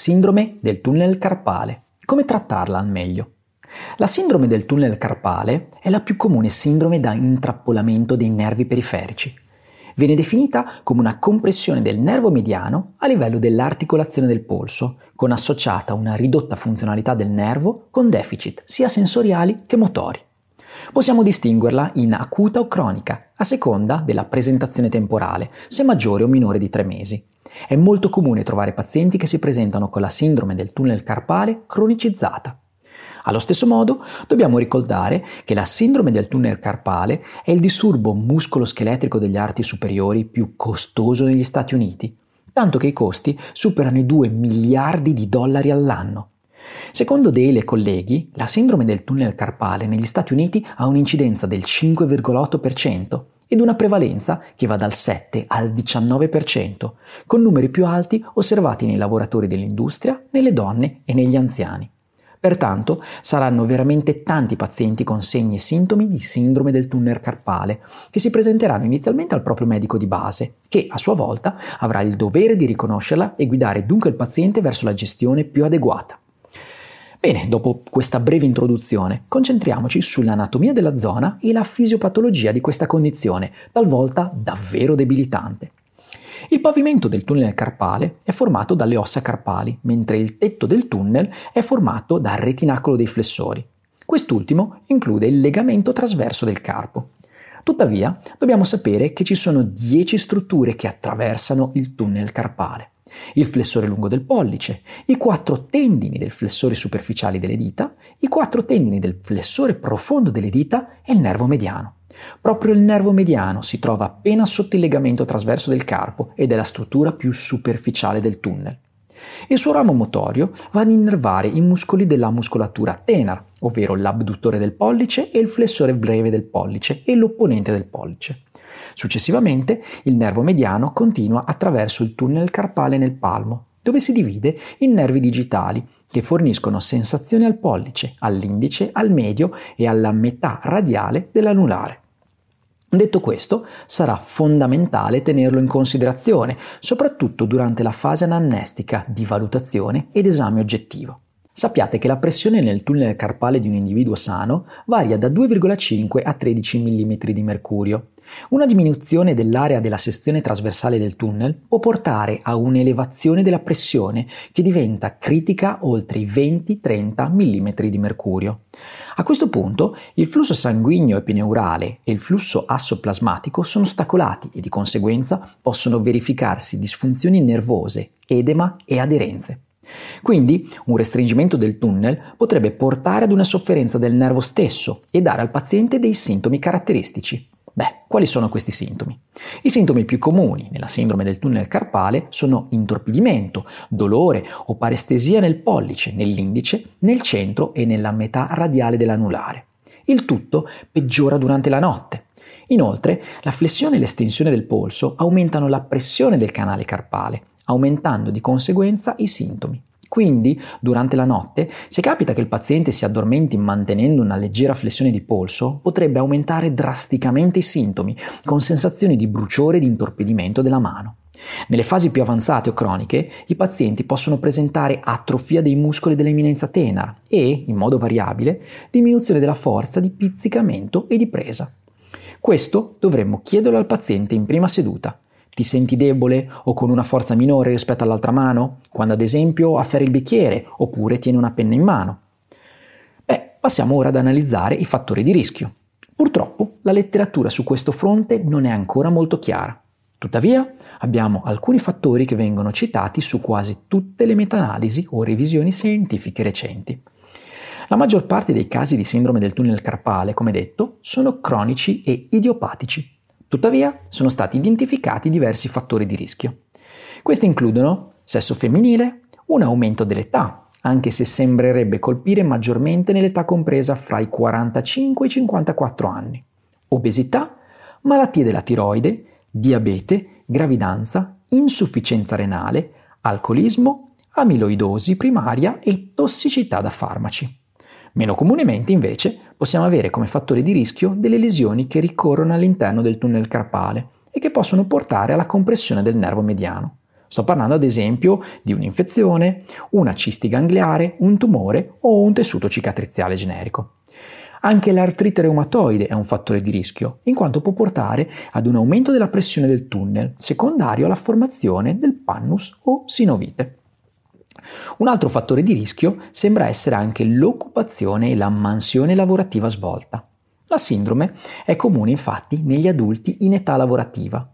Sindrome del tunnel carpale. Come trattarla al meglio? La sindrome del tunnel carpale è la più comune sindrome da intrappolamento dei nervi periferici. Viene definita come una compressione del nervo mediano a livello dell'articolazione del polso, con associata una ridotta funzionalità del nervo con deficit sia sensoriali che motori. Possiamo distinguerla in acuta o cronica, a seconda della presentazione temporale, se maggiore o minore di tre mesi. È molto comune trovare pazienti che si presentano con la sindrome del tunnel carpale cronicizzata. Allo stesso modo, dobbiamo ricordare che la sindrome del tunnel carpale è il disturbo muscoloscheletrico degli arti superiori più costoso negli Stati Uniti, tanto che i costi superano i 2 miliardi di dollari all'anno. Secondo Dale e colleghi, la sindrome del tunnel carpale negli Stati Uniti ha un'incidenza del 5,8% ed una prevalenza che va dal 7 al 19%, con numeri più alti osservati nei lavoratori dell'industria, nelle donne e negli anziani. Pertanto saranno veramente tanti pazienti con segni e sintomi di sindrome del tunnel carpale che si presenteranno inizialmente al proprio medico di base, che a sua volta avrà il dovere di riconoscerla e guidare dunque il paziente verso la gestione più adeguata. Bene, dopo questa breve introduzione, concentriamoci sull'anatomia della zona e la fisiopatologia di questa condizione, talvolta davvero debilitante. Il pavimento del tunnel carpale è formato dalle ossa carpali, mentre il tetto del tunnel è formato dal retinacolo dei flessori. Quest'ultimo include il legamento trasverso del carpo. Tuttavia, dobbiamo sapere che ci sono 10 strutture che attraversano il tunnel carpale il flessore lungo del pollice, i quattro tendini del flessore superficiali delle dita, i quattro tendini del flessore profondo delle dita e il nervo mediano. Proprio il nervo mediano si trova appena sotto il legamento trasverso del carpo ed è la struttura più superficiale del tunnel. Il suo ramo motorio va ad innervare i muscoli della muscolatura tenar, ovvero l'abduttore del pollice e il flessore breve del pollice e l'opponente del pollice. Successivamente il nervo mediano continua attraverso il tunnel carpale nel palmo, dove si divide in nervi digitali che forniscono sensazioni al pollice, all'indice, al medio e alla metà radiale dell'anulare. Detto questo, sarà fondamentale tenerlo in considerazione, soprattutto durante la fase anamnestica di valutazione ed esame oggettivo. Sappiate che la pressione nel tunnel carpale di un individuo sano varia da 2,5 a 13 mm di mercurio una diminuzione dell'area della sezione trasversale del tunnel può portare a un'elevazione della pressione che diventa critica oltre i 20-30 mm di mercurio. A questo punto il flusso sanguigno epineurale e il flusso assoplasmatico sono ostacolati e di conseguenza possono verificarsi disfunzioni nervose, edema e aderenze. Quindi un restringimento del tunnel potrebbe portare ad una sofferenza del nervo stesso e dare al paziente dei sintomi caratteristici. Beh, quali sono questi sintomi? I sintomi più comuni nella sindrome del tunnel carpale sono intorpidimento, dolore o parestesia nel pollice, nell'indice, nel centro e nella metà radiale dell'anulare. Il tutto peggiora durante la notte. Inoltre, la flessione e l'estensione del polso aumentano la pressione del canale carpale, aumentando di conseguenza i sintomi. Quindi, durante la notte, se capita che il paziente si addormenti mantenendo una leggera flessione di polso, potrebbe aumentare drasticamente i sintomi, con sensazioni di bruciore e di intorpidimento della mano. Nelle fasi più avanzate o croniche, i pazienti possono presentare atrofia dei muscoli dell'eminenza tenar e, in modo variabile, diminuzione della forza di pizzicamento e di presa. Questo dovremmo chiederlo al paziente in prima seduta ti senti debole o con una forza minore rispetto all'altra mano? Quando ad esempio afferri il bicchiere oppure tieni una penna in mano? Beh, passiamo ora ad analizzare i fattori di rischio. Purtroppo la letteratura su questo fronte non è ancora molto chiara. Tuttavia, abbiamo alcuni fattori che vengono citati su quasi tutte le meta-analisi o revisioni scientifiche recenti. La maggior parte dei casi di sindrome del tunnel carpale, come detto, sono cronici e idiopatici. Tuttavia sono stati identificati diversi fattori di rischio. Questi includono sesso femminile, un aumento dell'età, anche se sembrerebbe colpire maggiormente nell'età compresa fra i 45 e i 54 anni, obesità, malattie della tiroide, diabete, gravidanza, insufficienza renale, alcolismo, amiloidosi primaria e tossicità da farmaci. Meno comunemente, invece, possiamo avere come fattore di rischio delle lesioni che ricorrono all'interno del tunnel carpale e che possono portare alla compressione del nervo mediano. Sto parlando ad esempio di un'infezione, una cisti gangliare, un tumore o un tessuto cicatriziale generico. Anche l'artrite reumatoide è un fattore di rischio, in quanto può portare ad un aumento della pressione del tunnel, secondario alla formazione del pannus o sinovite. Un altro fattore di rischio sembra essere anche l'occupazione e la mansione lavorativa svolta. La sindrome è comune infatti negli adulti in età lavorativa.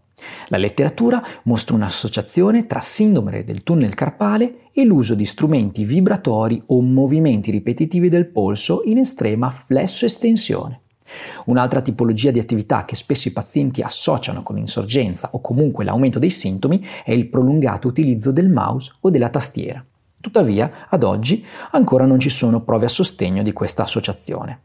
La letteratura mostra un'associazione tra sindrome del tunnel carpale e l'uso di strumenti vibratori o movimenti ripetitivi del polso in estrema flesso-estensione. Un'altra tipologia di attività che spesso i pazienti associano con insorgenza o comunque l'aumento dei sintomi è il prolungato utilizzo del mouse o della tastiera. Tuttavia, ad oggi ancora non ci sono prove a sostegno di questa associazione.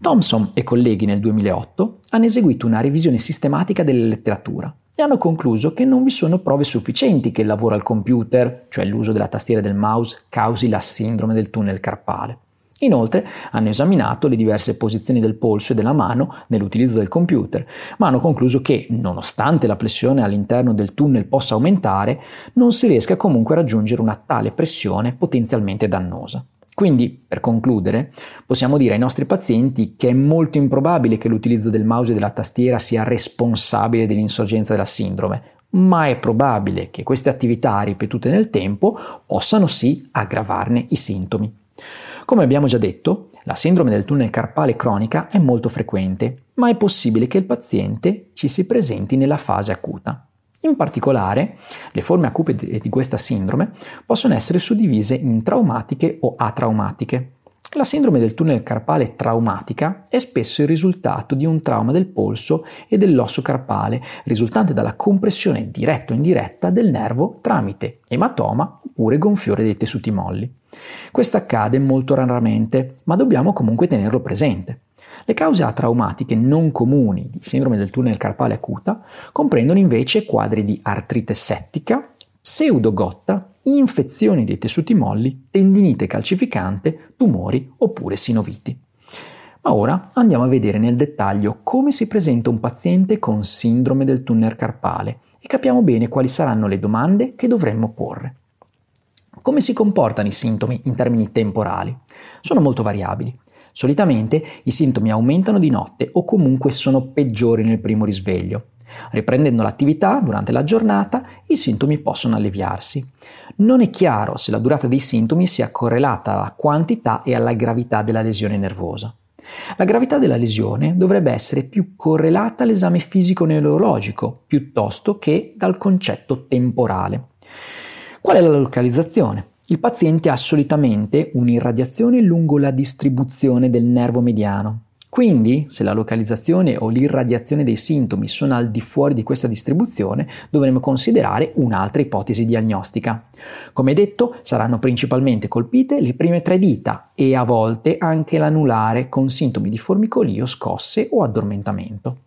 Thompson e colleghi nel 2008 hanno eseguito una revisione sistematica della letteratura e hanno concluso che non vi sono prove sufficienti che il lavoro al computer, cioè l'uso della tastiera del mouse, causi la sindrome del tunnel carpale. Inoltre hanno esaminato le diverse posizioni del polso e della mano nell'utilizzo del computer, ma hanno concluso che, nonostante la pressione all'interno del tunnel possa aumentare, non si riesca comunque a raggiungere una tale pressione potenzialmente dannosa. Quindi, per concludere, possiamo dire ai nostri pazienti che è molto improbabile che l'utilizzo del mouse e della tastiera sia responsabile dell'insorgenza della sindrome, ma è probabile che queste attività ripetute nel tempo possano sì aggravarne i sintomi. Come abbiamo già detto, la sindrome del tunnel carpale cronica è molto frequente, ma è possibile che il paziente ci si presenti nella fase acuta. In particolare, le forme acute di questa sindrome possono essere suddivise in traumatiche o atraumatiche. La sindrome del tunnel carpale traumatica è spesso il risultato di un trauma del polso e dell'osso carpale, risultante dalla compressione diretta o indiretta del nervo tramite ematoma oppure gonfiore dei tessuti molli. Questo accade molto raramente, ma dobbiamo comunque tenerlo presente. Le cause atraumatiche non comuni di sindrome del tunnel carpale acuta comprendono invece quadri di artrite settica, pseudogotta, infezioni dei tessuti molli, tendinite calcificante, tumori oppure sinoviti. Ma ora andiamo a vedere nel dettaglio come si presenta un paziente con sindrome del tunnel carpale e capiamo bene quali saranno le domande che dovremmo porre. Come si comportano i sintomi in termini temporali? Sono molto variabili. Solitamente i sintomi aumentano di notte o comunque sono peggiori nel primo risveglio. Riprendendo l'attività durante la giornata, i sintomi possono alleviarsi. Non è chiaro se la durata dei sintomi sia correlata alla quantità e alla gravità della lesione nervosa. La gravità della lesione dovrebbe essere più correlata all'esame fisico-neurologico piuttosto che dal concetto temporale. Qual è la localizzazione? Il paziente ha solitamente un'irradiazione lungo la distribuzione del nervo mediano. Quindi, se la localizzazione o l'irradiazione dei sintomi sono al di fuori di questa distribuzione, dovremo considerare un'altra ipotesi diagnostica. Come detto, saranno principalmente colpite le prime tre dita e a volte anche l'anulare con sintomi di formicolio, scosse o addormentamento.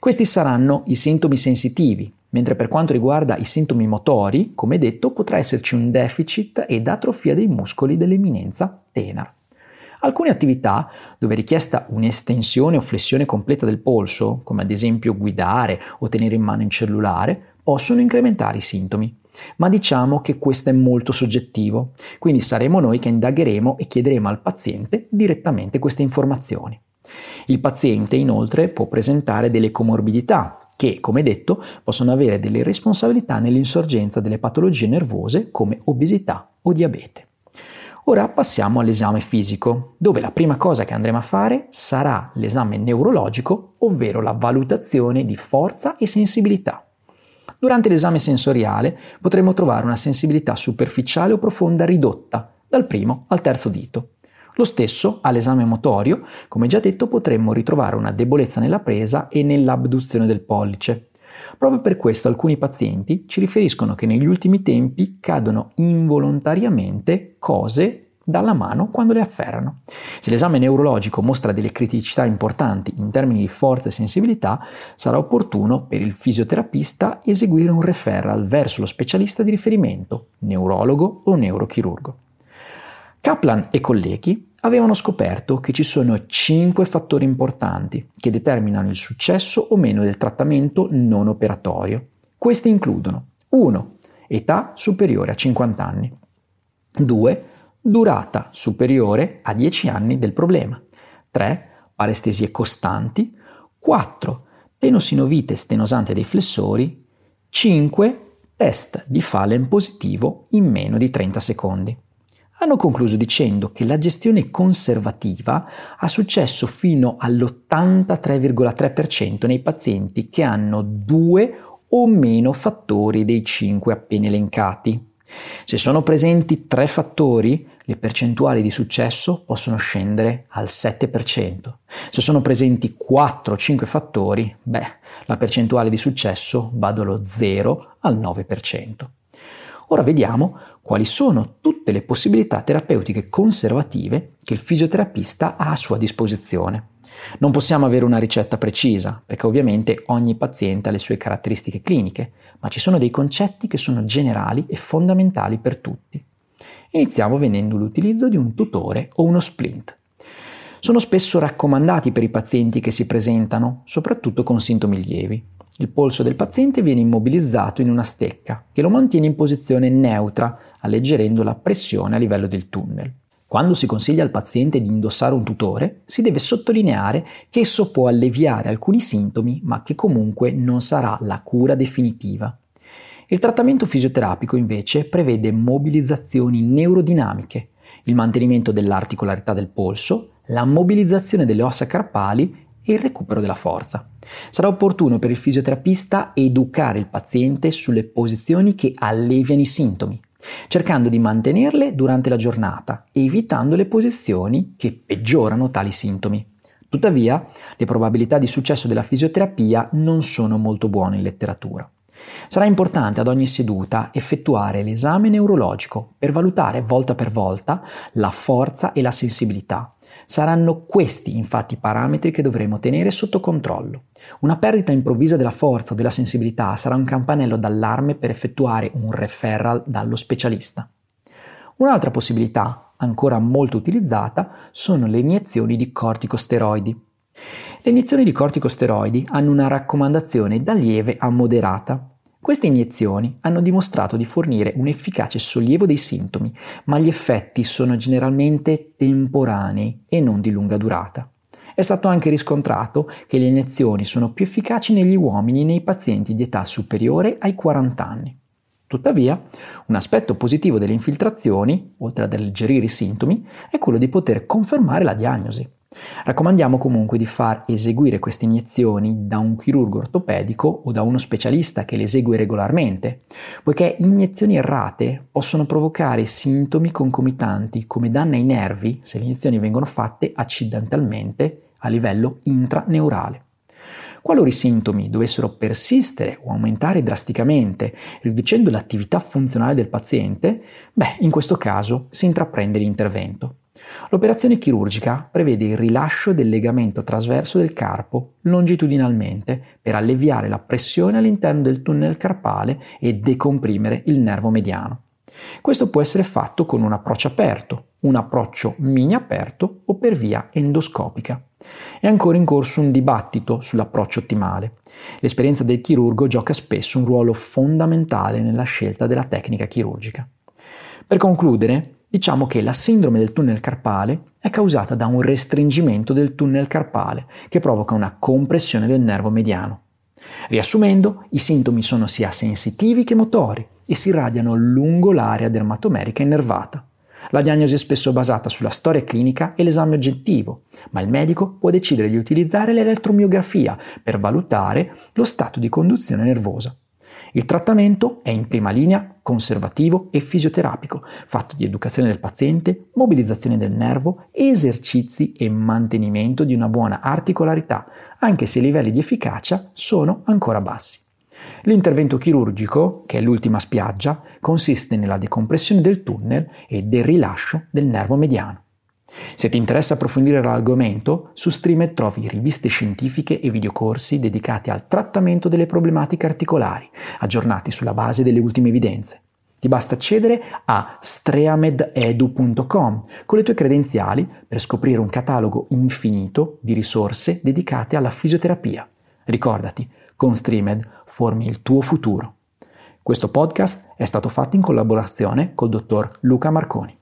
Questi saranno i sintomi sensitivi, mentre per quanto riguarda i sintomi motori, come detto, potrà esserci un deficit ed atrofia dei muscoli dell'eminenza tenar. Alcune attività dove è richiesta un'estensione o flessione completa del polso, come ad esempio guidare o tenere in mano il cellulare, possono incrementare i sintomi. Ma diciamo che questo è molto soggettivo, quindi saremo noi che indagheremo e chiederemo al paziente direttamente queste informazioni. Il paziente inoltre può presentare delle comorbidità che, come detto, possono avere delle responsabilità nell'insorgenza delle patologie nervose come obesità o diabete. Ora passiamo all'esame fisico, dove la prima cosa che andremo a fare sarà l'esame neurologico, ovvero la valutazione di forza e sensibilità. Durante l'esame sensoriale potremo trovare una sensibilità superficiale o profonda ridotta, dal primo al terzo dito. Lo stesso all'esame motorio, come già detto, potremmo ritrovare una debolezza nella presa e nell'abduzione del pollice. Proprio per questo alcuni pazienti ci riferiscono che negli ultimi tempi cadono involontariamente cose dalla mano quando le afferrano. Se l'esame neurologico mostra delle criticità importanti in termini di forza e sensibilità, sarà opportuno per il fisioterapista eseguire un referral verso lo specialista di riferimento, neurologo o neurochirurgo. Kaplan e colleghi avevano scoperto che ci sono cinque fattori importanti che determinano il successo o meno del trattamento non operatorio. Questi includono 1. età superiore a 50 anni. 2. Durata superiore a 10 anni del problema. 3. Parestesie costanti. 4. Tenosinovite stenosante dei flessori. 5. Test di Fallen positivo in meno di 30 secondi hanno concluso dicendo che la gestione conservativa ha successo fino all'83,3% nei pazienti che hanno due o meno fattori dei cinque appena elencati. Se sono presenti tre fattori, le percentuali di successo possono scendere al 7%. Se sono presenti 4 o 5 fattori, beh, la percentuale di successo va dallo 0 al 9%. Ora vediamo quali sono tutte le possibilità terapeutiche conservative che il fisioterapista ha a sua disposizione. Non possiamo avere una ricetta precisa, perché ovviamente ogni paziente ha le sue caratteristiche cliniche, ma ci sono dei concetti che sono generali e fondamentali per tutti. Iniziamo vedendo l'utilizzo di un tutore o uno splint. Sono spesso raccomandati per i pazienti che si presentano, soprattutto con sintomi lievi. Il polso del paziente viene immobilizzato in una stecca che lo mantiene in posizione neutra, alleggerendo la pressione a livello del tunnel. Quando si consiglia al paziente di indossare un tutore, si deve sottolineare che esso può alleviare alcuni sintomi, ma che comunque non sarà la cura definitiva. Il trattamento fisioterapico invece prevede mobilizzazioni neurodinamiche, il mantenimento dell'articolarità del polso, la mobilizzazione delle ossa carpali e il recupero della forza. Sarà opportuno per il fisioterapista educare il paziente sulle posizioni che alleviano i sintomi, cercando di mantenerle durante la giornata evitando le posizioni che peggiorano tali sintomi. Tuttavia, le probabilità di successo della fisioterapia non sono molto buone in letteratura. Sarà importante ad ogni seduta effettuare l'esame neurologico per valutare volta per volta la forza e la sensibilità, Saranno questi infatti i parametri che dovremo tenere sotto controllo. Una perdita improvvisa della forza o della sensibilità sarà un campanello d'allarme per effettuare un referral dallo specialista. Un'altra possibilità, ancora molto utilizzata, sono le iniezioni di corticosteroidi. Le iniezioni di corticosteroidi hanno una raccomandazione da lieve a moderata queste iniezioni hanno dimostrato di fornire un efficace sollievo dei sintomi, ma gli effetti sono generalmente temporanei e non di lunga durata. È stato anche riscontrato che le iniezioni sono più efficaci negli uomini e nei pazienti di età superiore ai 40 anni. Tuttavia, un aspetto positivo delle infiltrazioni, oltre ad alleggerire i sintomi, è quello di poter confermare la diagnosi. Raccomandiamo comunque di far eseguire queste iniezioni da un chirurgo ortopedico o da uno specialista che le esegue regolarmente, poiché iniezioni errate possono provocare sintomi concomitanti come danni ai nervi se le iniezioni vengono fatte accidentalmente a livello intraneurale. Qualora i sintomi dovessero persistere o aumentare drasticamente, riducendo l'attività funzionale del paziente, beh, in questo caso si intraprende l'intervento. L'operazione chirurgica prevede il rilascio del legamento trasverso del carpo longitudinalmente per alleviare la pressione all'interno del tunnel carpale e decomprimere il nervo mediano. Questo può essere fatto con un approccio aperto, un approccio mini aperto o per via endoscopica. È ancora in corso un dibattito sull'approccio ottimale. L'esperienza del chirurgo gioca spesso un ruolo fondamentale nella scelta della tecnica chirurgica. Per concludere, Diciamo che la sindrome del tunnel carpale è causata da un restringimento del tunnel carpale che provoca una compressione del nervo mediano. Riassumendo, i sintomi sono sia sensitivi che motori e si irradiano lungo l'area dermatomerica innervata. La diagnosi è spesso basata sulla storia clinica e l'esame oggettivo, ma il medico può decidere di utilizzare l'elettromiografia per valutare lo stato di conduzione nervosa. Il trattamento è in prima linea conservativo e fisioterapico, fatto di educazione del paziente, mobilizzazione del nervo, esercizi e mantenimento di una buona articolarità, anche se i livelli di efficacia sono ancora bassi. L'intervento chirurgico, che è l'ultima spiaggia, consiste nella decompressione del tunnel e del rilascio del nervo mediano. Se ti interessa approfondire l'argomento, su Streamer trovi riviste scientifiche e videocorsi dedicati al trattamento delle problematiche articolari, aggiornati sulla base delle ultime evidenze. Ti basta accedere a streamededu.com con le tue credenziali per scoprire un catalogo infinito di risorse dedicate alla fisioterapia. Ricordati, con Streamed formi il tuo futuro. Questo podcast è stato fatto in collaborazione col dottor Luca Marconi.